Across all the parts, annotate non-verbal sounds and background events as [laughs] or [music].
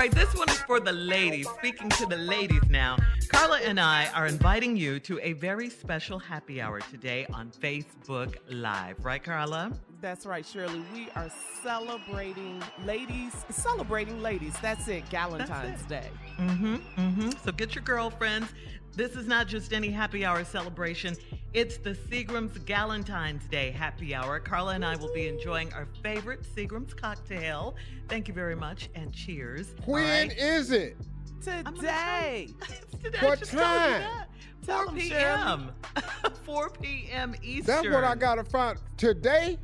Right, this one is for the ladies. Speaking to the ladies now, Carla and I are inviting you to a very special happy hour today on Facebook Live. Right, Carla? That's right, Shirley. We are celebrating ladies, celebrating ladies. That's it, Galentine's Day. Mm-hmm. Mm-hmm. So get your girlfriends. This is not just any happy hour celebration. It's the Seagram's Galentine's Day happy hour. Carla and I will be enjoying our favorite Seagram's cocktail. Thank you very much and cheers. When is it? Today. [laughs] Today. What Just told you time? that. Tell 4 'em, p.m. [laughs] 4 p.m. Eastern. That's what I gotta find today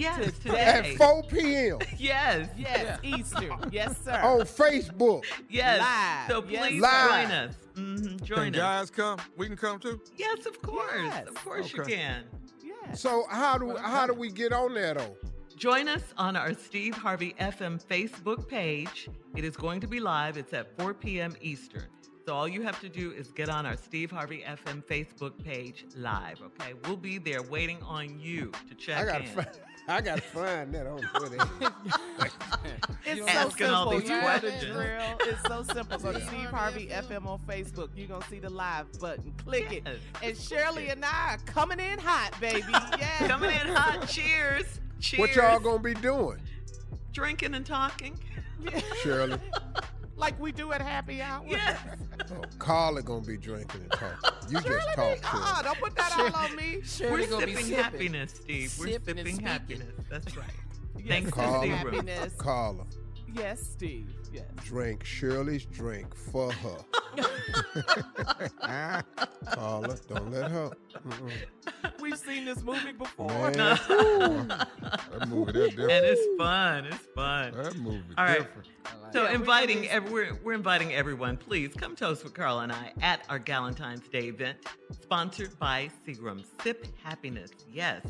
Yes, today. at 4 p.m. [laughs] Yes. Yes, Easter. Yes, sir. on Facebook. Yes. Live. So Yes, please Live. join us. hmm Join Can us. guys come? We can come too. Yes, of course. Yes. Of course you can. yes. So how do how do we get on there though? Join us on our Steve Harvey FM Facebook page. It is going to be live. It's at 4 p.m. Eastern. So all you have to do is get on our Steve Harvey FM Facebook page live. Okay, we'll be there waiting on you to check I gotta in. find I gotta find that on Twitter. [laughs] It's so Asking all simple. these you know the questions. drill. It's so simple. Go to Steve Harvey FM on Facebook. You're gonna see the live button. Click it. And Shirley and I are coming in hot, baby. [laughs] Yeah. Coming in hot. Cheers. Cheers. what y'all gonna be doing, drinking and talking? Yeah. Shirley? [laughs] like we do at happy hour. Yes. Oh, Carla gonna be drinking and talking. You just talk to Uh-uh, her. don't put that all on me. We're gonna sipping happiness, Steve. We're Sipping sipping happiness. That's right. Yes, Thanks to Carla. Steve Room. happiness. Carla, Yes, Steve. Yes. drink Shirley's drink for her. [laughs] Carla, don't let her. Mm-mm. We've seen this movie before. Man, [laughs] That movie, that different. And it's fun. It's fun. That movie All right. different. So Yeah, we inviting always- ev- we're, we're inviting everyone. Please come toast with Carl and I at our Galentine's Day event, sponsored by Seagram. Sip happiness. Yes.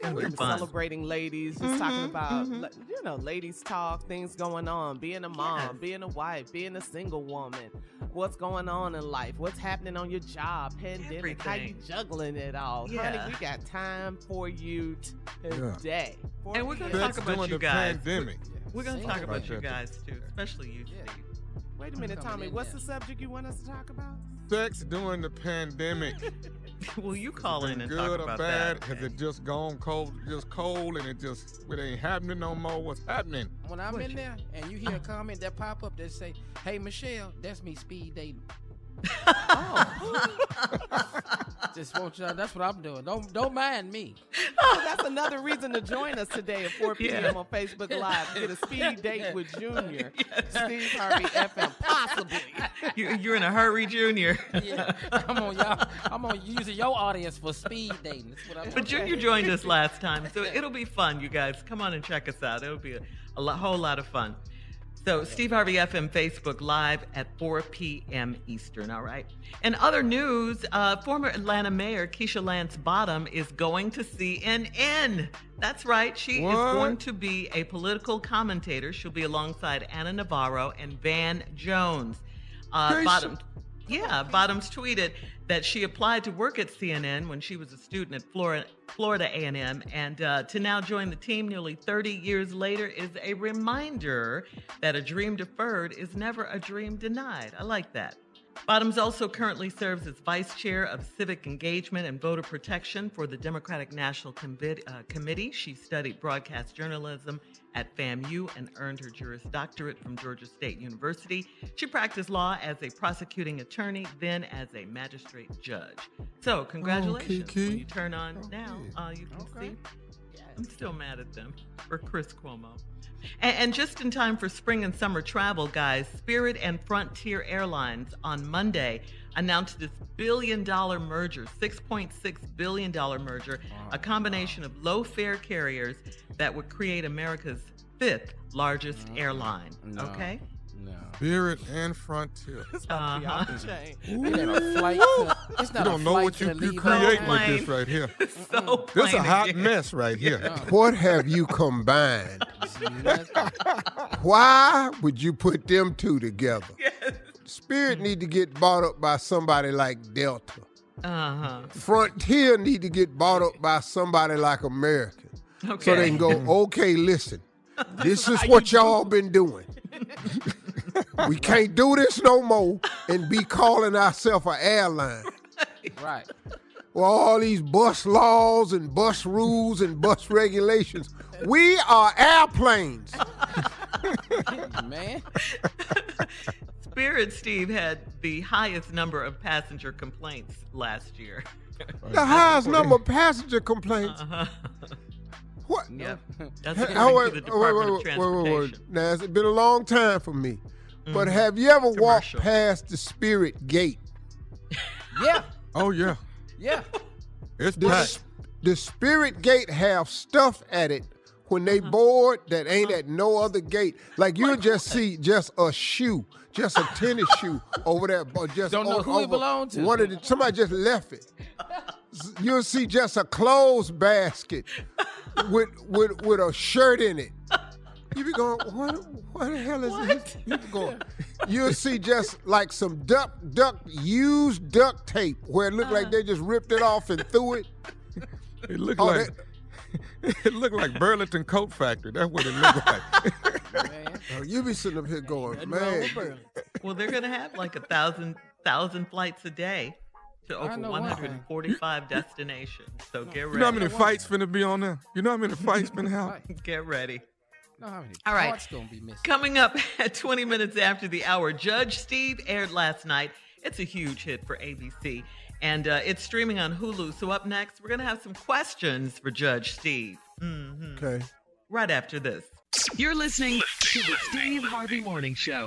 It'll We're fun. celebrating ladies, just talking mm-hmm, about mm-hmm. le- you know, ladies talk, things going on, being a mom, Yes. being a wife, being a single woman, what's going on in life, what's happening on your job, pandemic, how you juggling it all. Yeah. Honey, we got time for you today. And we're going to talk about during you guys. pandemic. We're going to talk about about you guys too, especially you, Steve. Wait a minute, Tommy, what's the subject you want us to talk about? Sex during the pandemic. [laughs] [laughs] Will you call in and good talk or about bad? that? Has it just gone cold, just cold, and it just it ain't happening no more? What's happening? When I'm in there and you hear a comment that pop up that say, "Hey Michelle, that's me speed dating." Oh. Just want you. That's what I'm doing. Don't don't mind me. Oh, that's another reason to join us today at 4 p.m. Yeah. on Facebook Live. Get a speed [laughs] date with Junior, Steve Harvey FM, possibly. You, you're in a hurry, Junior. Yeah, come on, y'all. I'm gonna use your audience for speed dating. That's what I'm. But Junior joined us last time, so [laughs] it'll be fun, you guys. Come on and check us out. It'll be a, a lo- whole lot of fun. So, Steve Harvey FM Facebook Live at 4 p.m. Eastern, all right? In other news, uh, former Atlanta Mayor Keisha Lance Bottom is going to CNN. That's right. She is going to be a political commentator. She'll be alongside Ana Navarro and Van Jones. Uh. Bottom, yeah, Bottoms tweeted that she applied to work at CNN when she was a student at Florida, A&M, and uh, to now join the team nearly 30 years later is a reminder that a dream deferred is never a dream denied. I like that. Bottoms also currently serves as vice chair of civic engagement and voter protection for the Democratic National Convi- uh, Committee. She studied broadcast journalism at FAMU and earned her Juris Doctorate from Georgia State University. She practiced law as a prosecuting attorney, then as a magistrate judge. So, congratulations. Kiki. When you turn on now, uh, you can see. I'm still mad at them for Chris Cuomo. And, and just in time for spring and summer travel, guys, Spirit and Frontier Airlines on Monday announced this billion dollar merger, $6.6 billion merger, a combination of low fare carriers that would create America's fifth largest airline. No. Okay? No. Spirit and Frontier. [laughs] It's about to be off Uh-huh. the chain. It ain't a flight. To, it's You don't a know what you, the you create out. with this right here. [laughs] so This a hot again. mess right here. [laughs] What have you combined? Why would you put them two together? Spirit need to get bought up by somebody like Delta. Uh-huh. Frontier need to get bought up by somebody like American. Okay. So they can go, okay, listen, this is what y'all been doing. We can't do this no more and be calling ourselves an airline. [laughs] right. Well, all these bus laws and bus rules and bus regulations. We are airplanes. [laughs] Man. [laughs] Spirit, Steve, had the highest number of passenger complaints last year. The highest number of passenger complaints. Uh-huh. What? Yep. That's Hey, according to wait, the wait, Department wait, of wait, wait, wait, Transportation. wait. Now, it's been a long time for me. But Mhm. have you ever walked past the Spirit Gate? [laughs] Yeah. Oh yeah, Yeah. it's The, packed. s- the Spirit Gate have stuff at it when they Uh-huh. board that ain't at no other gate. Like you'll just see just a shoe, just a tennis shoe over there. But just Don't know o- who it over belong to. One of the, somebody just left it. [laughs] You'll see just a clothes basket with with with a shirt in it. You be going, what, what the hell is this? You be going, you'll see just like some duck, duck, used duct tape where it looked Uh-huh. like they just ripped it off and threw it. [laughs] It looked Oh, like [laughs] it looked like Burlington Coat Factory. That's what it looked like. [laughs] Man. Oh, you be sitting up here going, man. Well, they're going to have like a thousand thousand flights a day to over know one thing. 145 destinations. So get ready. You know how many fights finna be on there? You know how many fights finna happen? Get ready. Know how many All right. parts gonna be missing? Coming up [laughs] at 20 minutes after the hour, Judge Steve aired last night. It's a huge hit for ABC, and uh, it's streaming on Hulu. So up next, we're going to have some questions for Judge Steve. hmm Okay. Right after this. You're listening to the Steve Harvey Morning Show.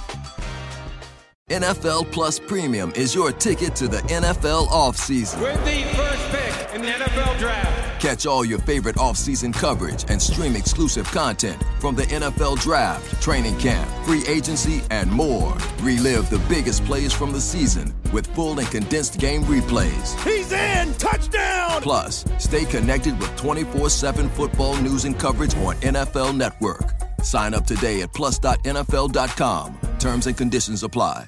NFL Plus Premium is your ticket to the NFL offseason. With the first pick in the NFL Draft. Catch all your favorite offseason coverage and stream exclusive content from the NFL Draft, training camp, free agency, and more. Relive the biggest plays from the season with full and condensed game replays. He's in! Touchdown! Plus, stay connected with 24 7 football news and coverage on NFL Network. Sign up today at plus.nfl.com. Terms and conditions apply.